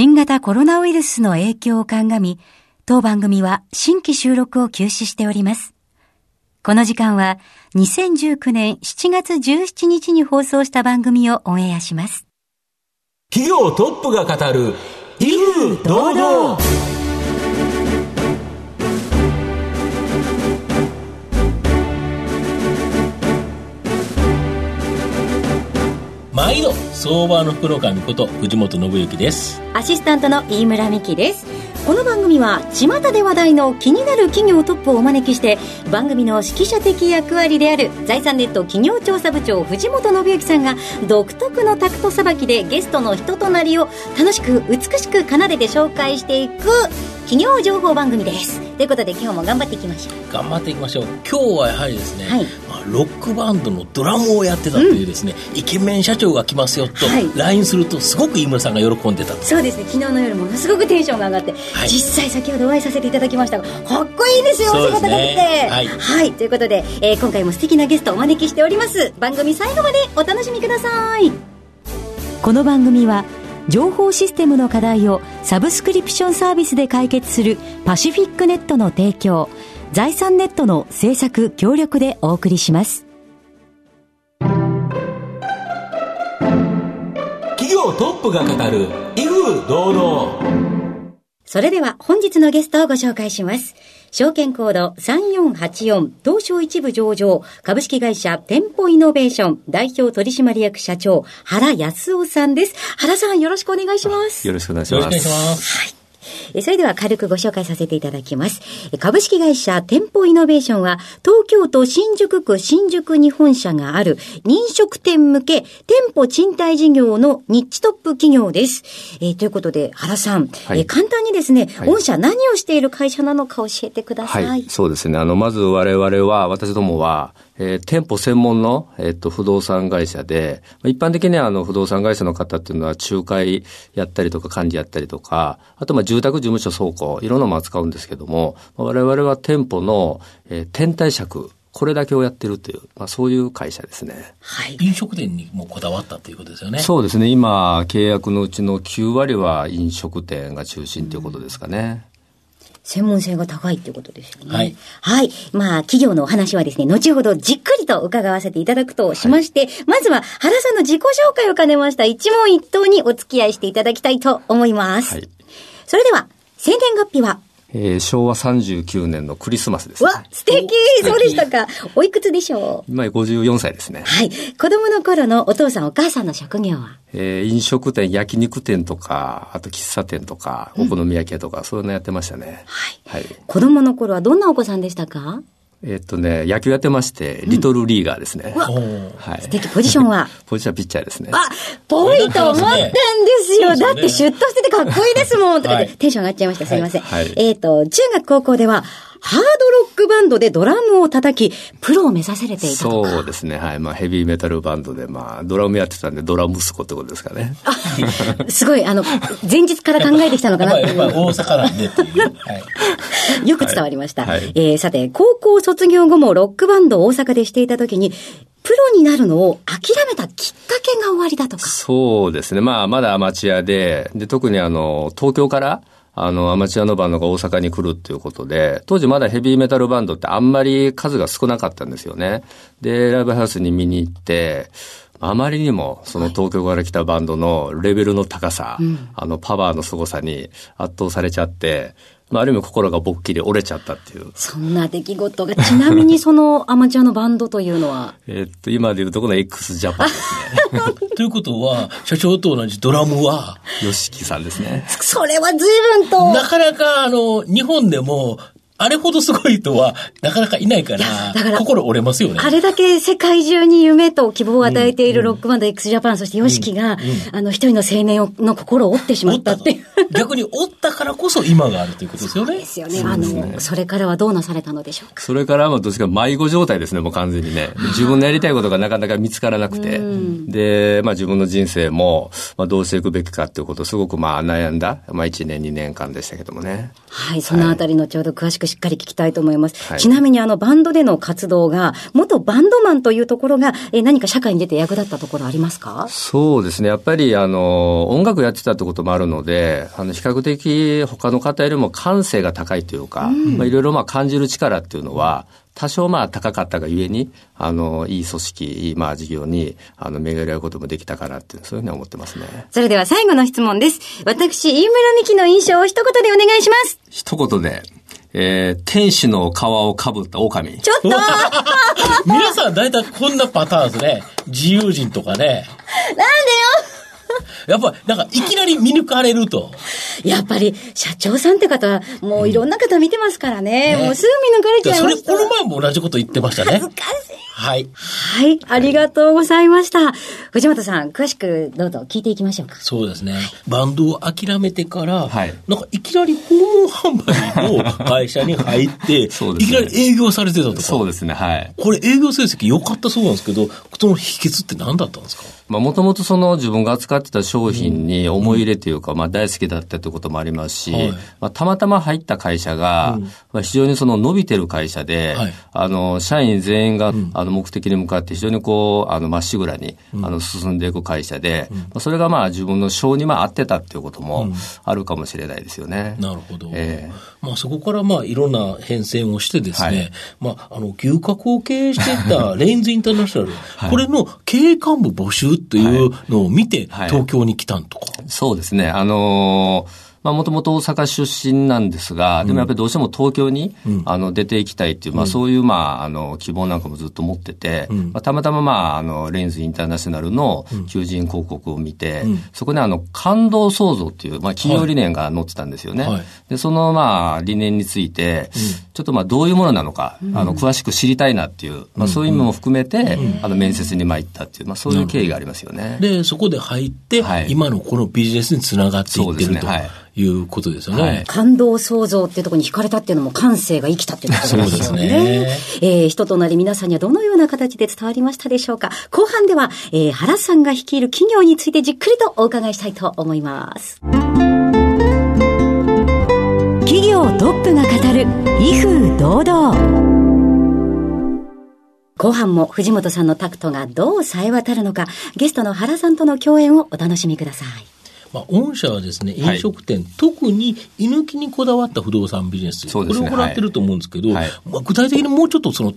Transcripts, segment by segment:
新型コロナウイルスの影響を鑑み、当番組は新規収録を休止しております。この時間は2019年7月17日に放送した番組をオンエアします。企業トップが語る、威風堂々毎度相場の袋紙こと藤本信之です。アシスタントの飯村美希です。この番組は巷で話題の気になる企業トップをお招きして番組の指揮者的役割である財産ネット企業調査部長藤本信之さんが独特のタクトさばきでゲストの人となりを楽しく美しく奏でて紹介していく企業情報番組です。ということで今日も頑張っていきましょう。頑張っていきましょう。今日はやはりですね、はい。ロックバンドのドラムをやってたというですね、うん、イケメン社長が来ますよと LINE するとすごく飯村さんが喜んでたそうですね。昨日の夜ものすごくテンションが上がって、はい、実際先ほどお会いさせていただきましたがかっこいいですよお仕事ができて、はい、はい、ということで、えー、今回も素敵なゲストをお招きしております。番組最後までお楽しみください。この番組は情報システムの課題をサブスクリプションサービスで解決するパシフィックネットの提供財産ネットの制作協力でお送りします。企業トップが語る威風堂々。それでは本日のゲストをご紹介します。証券コード3484東証一部上場株式会社店舗イノベーション代表取締役社長原康夫さんです。原さんよろしくお願いします。よろしくお願いします。よろしくお願いします。はい。それでは軽くご紹介させていただきます。株式会社店舗イノベーションは、東京都新宿区新宿に本社がある飲食店向け店舗賃貸事業のニッチトップ企業です。えー、ということで、原さん、はい、えー、簡単にですね、はい、御社何をしている会社なのか教えてください。はい、そうですね。あの、まず我々は、私どもは、えー、店舗専門の、えっ、と、不動産会社で、一般的にはあの、不動産会社の方っていうのは、仲介やったりとか、管理やったりとか、あと、まあ、住宅事務所倉庫、いろんなも扱うんですけども、我々は店舗の、えー、天体借、これだけをやってるっていう、まあ、そういう会社ですね。はい。飲食店にもこだわったということですよね。そうですね。今、契約のうちの9割は飲食店が中心ということですかね。専門性が高いっていうことですよね。はい。はい。まあ、企業のお話はですね、後ほどじっくりと伺わせていただくとしまして、はい、まずは原さんの自己紹介を兼ねました一問一答にお付き合いしていただきたいと思います。はい。それでは、生年月日はえー、昭和39年のクリスマスです、ね。わ、素敵そうでしたか。おいくつでしょう？今54歳ですね。はい。子供の頃のお父さんお母さんの職業は？えー、飲食店、焼肉店とか、あと喫茶店とか、お好み焼き屋とか、うん、そういうのやってましたね。はい。はい。子供の頃はどんなお子さんでしたか？えっとね、野球やってまして、リトルリーガーですね。うん、はい。素敵、ポジションは？ポジションはピッチャーですね。あ、ぽいと思ったんですよ。だってシュッとしててかっこいいですもん。とかで、テンション上がっちゃいました。すいません。はい、えっと、中学高校では、ハードロックバンドでドラムを叩き、プロを目指されていたとそうですね。はい。まあ、ヘビーメタルバンドで、まあ、ドラムやってたんで、ドラム息子ってことですかね。あ、すごい、あの、前日から考えてきたのかなっていう。大阪なんでっていう。はい、よく伝わりました。はい、えー、さて、高校卒業後もロックバンドを大阪でしていたときに、プロになるのを諦めたきっかけが終わりだとか。そうですね。まあ、まだアマチュアで、で、特にあの、東京から、あの、アマチュアのバンドが大阪に来るっていうことで、当時まだヘビーメタルバンドってあんまり数が少なかったんですよね。で、ライブハウスに見に行って、あまりにもその東京から来たバンドのレベルの高さ、はいあのパワーの凄さに圧倒されちゃって、まあ、ある意味心がぼっきり折れちゃったっていう。そんな出来事が、ちなみにそのアマチュアのバンドというのは？えっと、今でいうとこの x ジャパンですね。ということは、社長と同じドラムは、ヨシキさんですね。それは随分と。なかなか、あの、日本でも、あれほどすごい人はなかなかいないから、だから心折れますよね。あれだけ世界中に夢と希望を与えているロックバンド x ジャパン、そして YOSHIKI が、あの、一人の青年の心を折ってしまったっていう。逆に折ったからこそ今があるということですよね。そうですよね。あの、それからはどうなされたのでしょうか。それからはどっちか迷子状態ですね、もう完全にね。自分のやりたいことがなかなか見つからなくて。で、まあ自分の人生も、まあどうしていくべきかっていうことをすごくまあ悩んだ、まあ1年2年間でしたけどもね。はい、そのあたりのちょうど詳しくしっかり聞きたいと思います。はい、ちなみにあのバンドでの活動が、元バンドマンというところが、え何か社会に出て役立ったところありますか？そうですね。やっぱりあの、音楽やってたってこともあるので、あの、比較的他の方よりも感性が高いというか、うん、まあいろいろまあ感じる力っていうのは、多少まあ高かったがゆえに、あの、いい組織、いいまあ事業に、あの、巡り合うこともできたかなっていう、そういうふうに思ってますね。それでは最後の質問です。私、飯村美希の印象を一言でお願いします。一言で。えー、天使の皮をかぶった狼。ちょっと 皆さん大体こんなパターンですね。自由人とかね。なんでよ やっぱ、なんか、いきなり見抜かれると。やっぱり、社長さんって方は、もういろんな方見てますからね。うん、もうすぐ見抜かれちゃいました。それ、この前も同じこと言ってましたね。恥ずかしい。はい。はい。ありがとうございました。藤本さん、詳しくどうぞ聞いていきましょうか。そうですね。バンドを諦めてから、はい、なんかいきなり訪問販売の会社に入って、そうですね、いきなり営業されてたとか。そうですね。はい。これ営業成績良かったそうなんですけど、その秘訣って何だったんですか？まあ、もともとその自分が扱ってた商品に思い入れというか、まあ、大好きだったということもありますし、はい、まあ、たまたま入った会社が、まあ、非常にその伸びてる会社で、はい、あの、社員全員が、あの、目的に向かって非常にこう、あの、まっしぐらに、あの、進んでいく会社で、まあ、それがまあ、自分の性にまあ、合ってたっていうこともあるかもしれないですよね。なるほど。えー、まあ、そこからまあ、いろんな変遷をしてですね、はい、まあ、あの、牛角を経営していたレインズインターナショナル、これの経営幹部募集というのを見て、東京に来たんとか。そうですね。あのーまあ、もともと大阪出身なんですが、でもやっぱりどうしても東京に、うん、あの、出ていきたいっていう、まあ、そういう、まあ、あの、希望なんかもずっと持ってて、うん、まあ、たまたま、まあ、あの、レンズインターナショナルの求人広告を見て、うん、そこにあの、感動創造っていう、まあ、企業理念が載ってたんですよね。はい、で、その、まあ、理念について、ちょっと、まあ、どういうものなのか、あの、詳しく知りたいなっていう、まあ、そういう意味も含めて、あの、面接に参ったっていう、まあ、そういう経緯がありますよね。で、そこで入って、はい、今のこのビジネスにつながっていってると。はいいうことですよね。はい、感動創造っていうところに惹かれたっていうのも感性が生きたっていうことですよね。そうですね。えー、人となり皆さんにはどのような形で伝わりましたでしょうか？後半では、えー、原さんが率いる企業についてじっくりとお伺いしたいと思います。企業トップが語る威風堂々。後半も藤本さんのタクトがどう冴え渡るのか、ゲストの原さんとの共演をお楽しみください。まあ、御社はですね、飲食店、はい、特に居抜きにこだわった不動産ビジネス、ね、これを行ってると思うんですけど、はい、まあ、具体的にもうちょっとその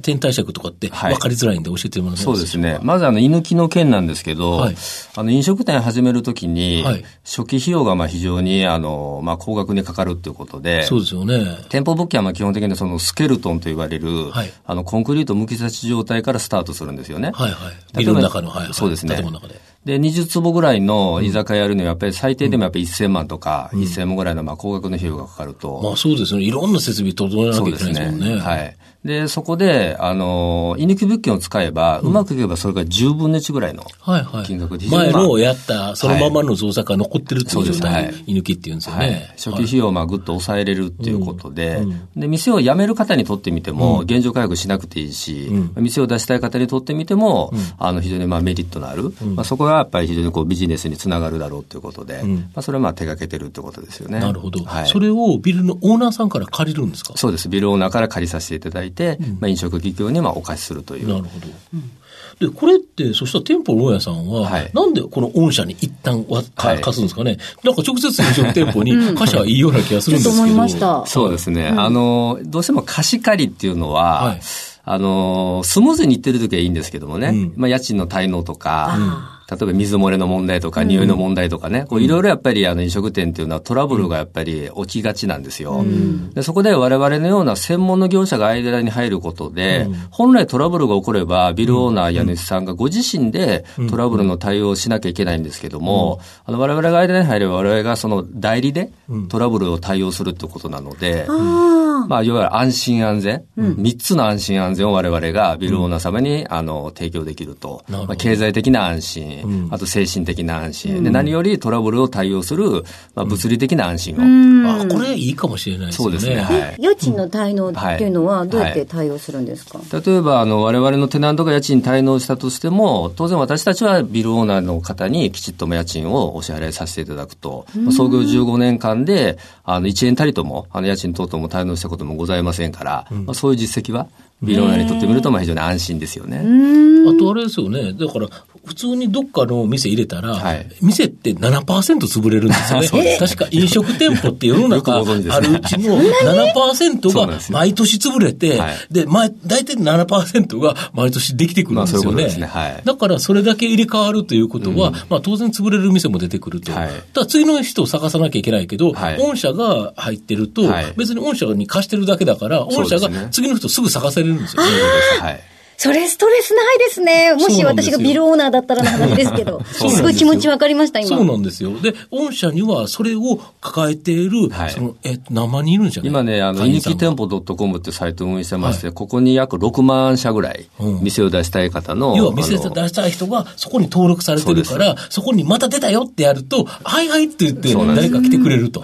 天体尺とかって分かりづらいんで教えてもらえますか、はい、そうですね。まずあの、居抜きの件なんですけど、はい、あの、飲食店始めるときに、はい、初期費用がまあ非常に、あの、まあ、高額にかかるっていうことで、そうですよね。店舗物件はまあ基本的にそのスケルトンと言われる、はい、あの、コンクリートむき出し状態からスタートするんですよね。はいはい。ビルの中の、はい、そうですね。建物の中で。で、20坪ぐらいの居酒屋やるには、やっぱり最低でもやっぱり1000万とか、うん、1000万ぐらいのまあ高額の費用がかかると。まあそうですね。いろんな設備整えなきゃいけないですもんね。ねはい。で、そこで、あの、居抜き物件を使えば、うまくいけばそれが10分の1ぐらいの金額で、はいはい、前のやった、そのままの造作が残ってるっていう状態、はい、居抜きっていうんですよね。はい、初期費用をまあぐっと抑えれるっていうことで、うん、で、店を辞める方にとってみても、現状回復しなくていいし、うん、店を出したい方にとってみても、うん、あの、非常にまあメリットのある、まあそこがやっぱり非常にこうビジネスにつながるだろうということで、まあそれはまあ手掛けてるってことですよね。なるほど。はい、それをビルのオーナーさんから借りるんですか？そうです。ビルオーナーから借りさせていただいて、まあ飲食企業にまあお貸しするという。なるほど。で、これって、そしたら店舗の大家さんは、はい、なんでこの御社に一旦わ貸すんですかね、なんか直接飲食店舗に。貸しはいいような気がするんですけど。思いました。そうですね。あの、どうしても貸し借りっていうのは、はい。あの、スムーズにいってる時はいいんですけどもね、うん、まあ家賃の滞納とか、例えば水漏れの問題とか、匂いの問題とかね、いろいろやっぱりあの飲食店っていうのはトラブルがやっぱり起きがちなんですよ。でそこで我々のような専門の業者が間に入ることで、本来トラブルが起これば、ビルオーナー、家主さんがご自身でトラブルの対応をしなきゃいけないんですけども、あの我々が間に入れば我々がその代理でトラブルを対応するってことなので、まあ、いわゆる安心安全、三、つの安心安全を我々がビルオーナー様に、あの提供できると、まあ、経済的な安心、心、うん、あと精神的な安心、うん、で、何よりトラブルを対応する、まあ、物理的な安心を。あ、これいいかもしれないですね。そうですね。はい、家賃の滞納っていうのは、どうやって対応するんですか、はい、例えば、あの、我々のテナントが家賃滞納したとしても、当然私たちはビルオーナーの方にきちっと家賃をお支払いさせていただくと、創業15年間で、あの、1円たりとも、あの、家賃等々も滞納したこともございませんから、うん、まあ、そういう実績は、ビルオーナーにとってみると、まあ非常に安心ですよね。あとあれですよね。だから、普通にどっかの店入れたら、はい、店って7%潰れるんですよ ね。確か飲食店舗って世の中あるうちの 7%が毎年潰れて、で、ま、大体7%が毎年できてくるんですよね。ね。はい、だからそれだけ入れ替わるということは、うん、まあ当然潰れる店も出てくると。はい、だ次の人を探さなきゃいけないけど、はい、御社が入ってると、別に御社に貸してるだけだから、御社が次の人すぐ探せれるんですよね。はいそれストレスないですね。もし私がビルオーナーだったらの話ですけど。すごい気持ちわかりました、今。そうなんですよ。で、御社にはそれを抱えている、はい、その、え、何万人いるんじゃない？今ね、あの、人気店舗 .com ってサイトを運営してまして、はい、ここに約6万社ぐらい、店を出したい方の。うん、要は店を出したい人がそこに登録されてるから、そこにまた出たよってやると、はいはいって言って、誰か来てくれると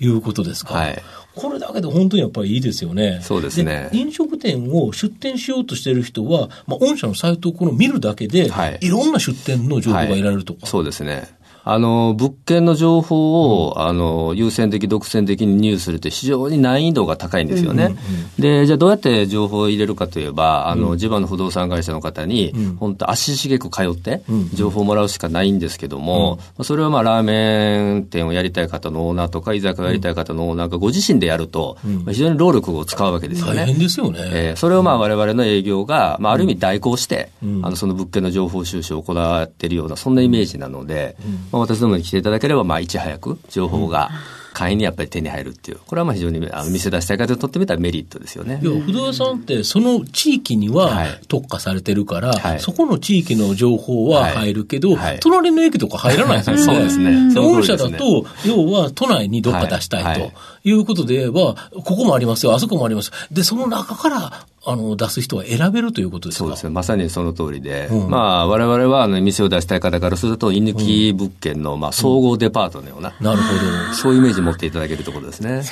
いうことですか？はいこれだけで本当にやっぱりいいですよね。そうですね。飲食店を出店しようとしている人は、まあ、御社のサイトをこの見るだけで、はい、いろんな出店の情報が得られるとか、はい、そうですね。あの、物件の情報を、うん、あの、優先的、独占的に入手するって非常に難易度が高いんですよね。で、じゃあどうやって情報を入れるかといえば、あの、地場の不動産会社の方に、うん、本当足しげく通って、情報をもらうしかないんですけども、うん、それはまあ、ラーメン店をやりたい方のオーナーとか、居酒屋をやりたい方のオーナーがご自身でやると、非常に労力を使うわけですよね。大変ですよね。えー、それをまあ、我々の営業が、まあ、ある意味代行して、あの、その物件の情報収集を行っているような、そんなイメージなので、まあ、私どもに来ていただければ、まあ、いち早く情報が、簡易にやっぱり手に入るっていう、これはまあ非常にあの店出したい方にとってみたらメリットですよね。いや、不動産ってその地域には特化されてるから、はい、そこの地域の情報は入るけど、はい。はい、隣の駅とか入らないですよ。ね。そうですね。御社だと、要は都内にどっか出したいとい。うことで言えば、ここもありますよ、あそこもあります。で、その中からあの、出す人は選べるということですか？そうですね。まさにその通りで、うん、まあ、我々は、あの、店を出したい方からすると、居抜き物件の、まあ、総合デパートのような、うん、なるほど。そういうイメージ持っていただけるところですね。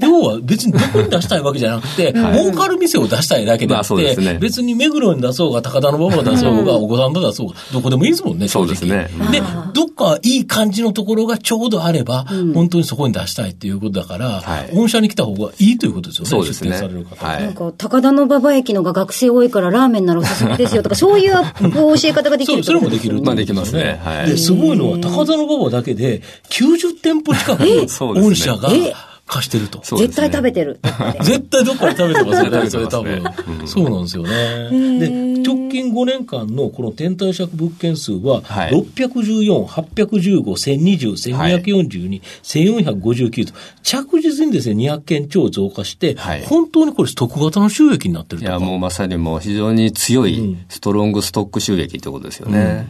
要は別にどこに出したいわけじゃなくて、はい、儲かる店を出したいだけであって、まあね、別に目黒に出そうが、高田の馬場出そうが、お子さん。と出そうが、どこでもいいですもんね、そうですね。で、どっかいい感じのところがちょうどあれば、うん、本当にそこに出したいっていうことだから、はい、御社に来た方がいいということですよね、そうですね。される方。は。い、なんか、高田の馬場駅のが学生多いからラーメンならおすすめですよ。とか、そういう教え方ができるそれもできる。まあできますね。はい。で、すごいのは、高田の馬場だけで90店舗近く、御社が、貸してると。絶対食べてる。絶対どっかで食べてますよね、それ多分。そうなんですよね。で、直近5年間のこの天体借物件数は、614、815、1020、1242、1459と、着実にですね、200件超増加して、本当にこれストック型の収益になってるいや、もうまさにもう非常に強いストロングストック収益ってことですよね。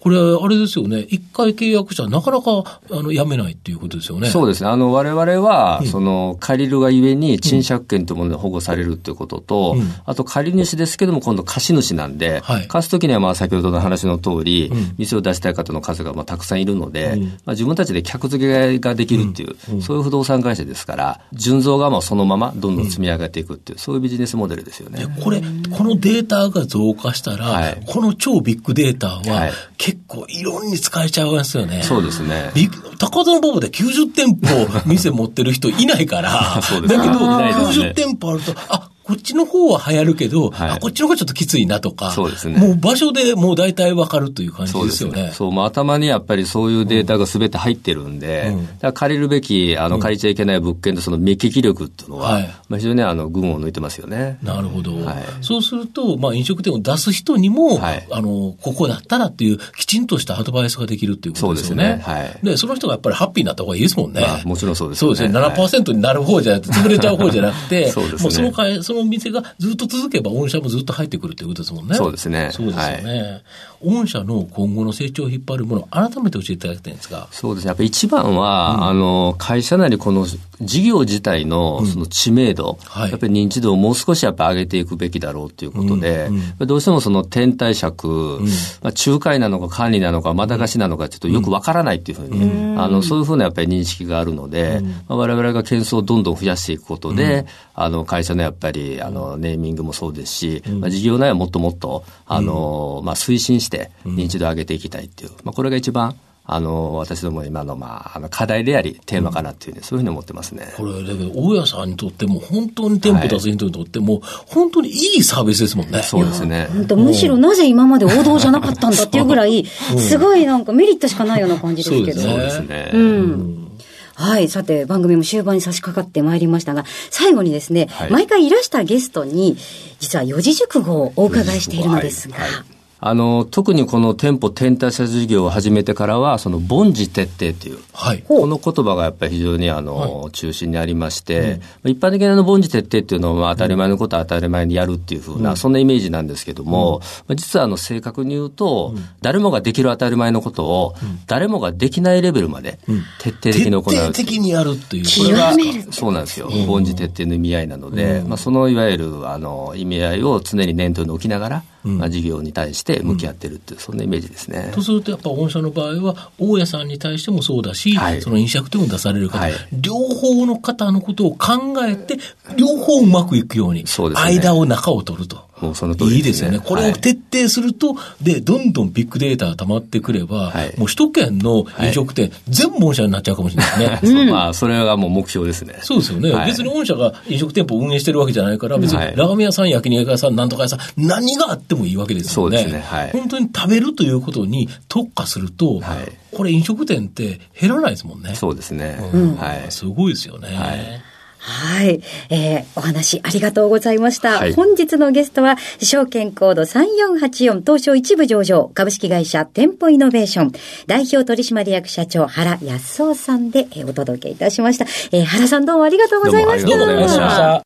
これ、あれですよね、一回契約したらなかなかあの辞めないっていうことですよね。そうですね。あの、我々は、うん、その、借りるがゆえに賃借権というもので保護されるっていうことと、うん、あと借り主ですけども、今度貸主なんで、はい、貸すときにはまあ先ほどの話の通り、うん、店を出したい方の数がまあたくさんいるので、まあ、自分たちで客付けができるっていう、そういう不動産会社ですから、純増がもうそのままどんどん積み上げていくっていう、そういうビジネスモデルですよね。これ、このデータが増加したら、はい、この超ビッグデータは、結構いろんに使えちゃいますよね。そうですね。高田の馬場で90店舗店持ってる人いないから、だけど、90店舗あると、あ、こっちの方は流行るけど、はい、あこっちの方がちょっときついなとか、そうですね。もう場所でもう大体わかるという感じですよね。そうね。そう、もう頭にやっぱりそういうデータがすべて入ってるんで、うん、借りるべき、あの、借りちゃいけない物件のその目利き力っていうのは、はい、まあ非常にあの、群を抜いてますよね。なるほど。はい、そうすると、まあ飲食店を出す人にも、はい、あの、ここだったらっていう、きちんとしたアドバイスができるっていうことですよね。そうですね。はい。で、その人がやっぱりハッピーになった方がいいですもんね。まあ、もちろんそうです、ね。そうですね。7%になる方じゃなくて、潰れちゃう方じゃなくて、そうですね。もうその会、その店がずっとと続けば御社もずっと入ってくるということですもんね。そうですね。そうですよね。はい御社の今後の成長を引っ張るもの、改めて教えていただきたいんですが。そうですね。やっぱり一番は、うん、あの、会社なりこの事業自体のその知名度、うんはい、やっぱり認知度をもう少しやっぱ上げていくべきだろうということで、うんうん、どうしてもその天体尺、うん、まあ、仲介なのか管理なのか、まだ貸しなのか、ちょっとよくわからないっていうふうに、うん、あの、そういうふうなやっぱり認識があるので、まあ、我々が件数をどんどん増やしていくことで、あの、会社のやっぱり、あの、ネーミングもそうですし、まあ、事業内はもっともっと、あの、まあ、推進して認知度を上げていきたいっていう、まあ、これが一番、あの、私ども今の、まあ、あの課題であり、テーマかなっていう、ね、そういうふうに思ってますね。これ、だけど、大家さんにとっても、本当に店舗出す人にとっても、はい、本当にいいサービスですもんね。そうですね。本当、むしろなぜ今まで王道じゃなかったんだっていうぐらい、すごいなんかメリットしかないような感じですけど。そうですね。うん。はい。さて、番組も終盤に差し掛かってまいりましたが、最後にですね、はい、毎回いらしたゲストに、実は四字熟語をお伺いしているのですが、はいはいあの、特にこの店舗転退者事業を始めてからは、その凡事徹底という、はい、この言葉がやっぱり非常にあの、はい、中心にありまして、うん、一般的なの凡事徹底っていうのは、当たり前のことは当たり前にやるっていうふうな、うん、そんなイメージなんですけども、うん、実はあの、正確に言うと、誰もができる当たり前のことを、誰もができないレベルまで徹底的に行う。徹底的にやるっていう。これが、そうなんですよ。凡事徹底の意味合いなので、まあ、そのいわゆる、あの、意味合いを常に念頭に置きながら、まあ、事業に対して向き合ってるっていう、そんなイメージですね。とすると、やっぱ御社の場合は、大家さんに対してもそうだし、はい、その飲食店を出される方、はい、両方の方のことを考えて、両方うまくいくように、そうですね、間を中を取ると。もうその通り、ね、いいですよね。これを徹底すると、はい、で、どんどんビッグデータが溜まってくれば、はい、もう首都圏の飲食店、はい、全部御社になっちゃうかもしれないですね。うん、まあ、それがもう目標ですね。そうですよね。別に御社が飲食店舗を運営してるわけじゃないから、別にラーメン屋さん、焼肉屋さん、なんとか屋さん、何があってもいいわけですよね。そうですね。はい。本当に食べるということに特化すると、はい、これ飲食店って減らないですもんね。そうですね。うん、はい。すごいですよね。はい。はい。えー、お話ありがとうございました。はい、本日のゲストは、証券コード3484東証一部上場株式会社店舗イノベーション代表取締役社長原康夫さんで、えー、お届けいたしました。えー、原さんどうもありがとうございました。どうもありがとうございました。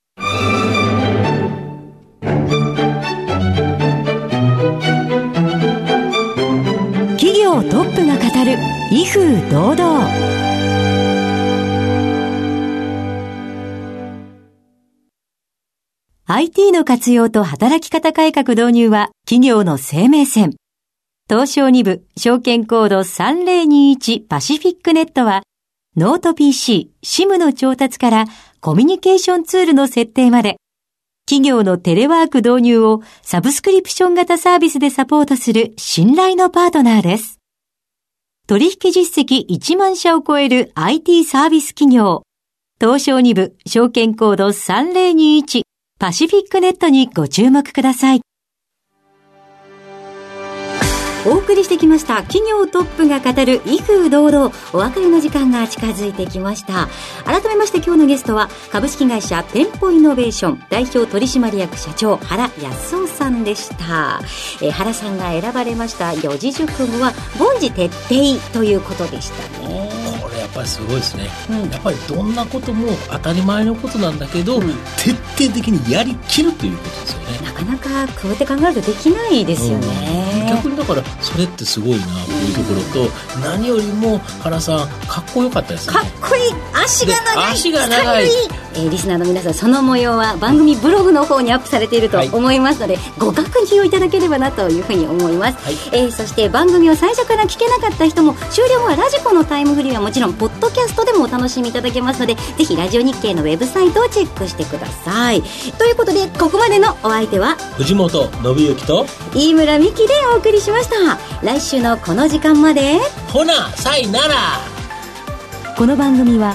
企業トップが語る威風堂々。IT の活用と働き方改革導入は企業の生命線。東証2部証券コード3021パシフィックネットはノート PC、SIM の調達からコミュニケーションツールの設定まで企業のテレワーク導入をサブスクリプション型サービスでサポートする信頼のパートナーです。取引実績1万社を超える IT サービス企業東証2部証券コード3021パシフィックネットにご注目ください。お送りしてきました企業トップが語る威風堂々。お別れの時間が近づいてきました。改めまして今日のゲストは株式会社店舗イノベーション代表取締役社長原康夫さんでした。え原さんが選ばれました四字熟語は凡事徹底ということでしたね。ぱりすごいですね、うん、やっぱりどんなことも当たり前のことなんだけど、うん、徹底的にやりきるということですよね。なかなかこうやって考えるとできないですよね、うん、逆にだからそれってすごいなというところと、何よりも原さんかっこよかったですね。かっこいい。足が長い。足が長いえー、リスナーの皆さんその模様は番組ブログの方にアップされていると思いますので、はい、ご確認をいただければなというふうに思います、はい、えー、そして番組を最初から聞けなかった人も終了後はラジコのタイムフリーはもちろんポッドキャストでもお楽しみいただけますのでぜひラジオ日経のウェブサイトをチェックしてください。ということでここまでのお相手は藤本信之と飯村美希でお送りしました。来週のこの時間まで。ほなさいなら。この番組は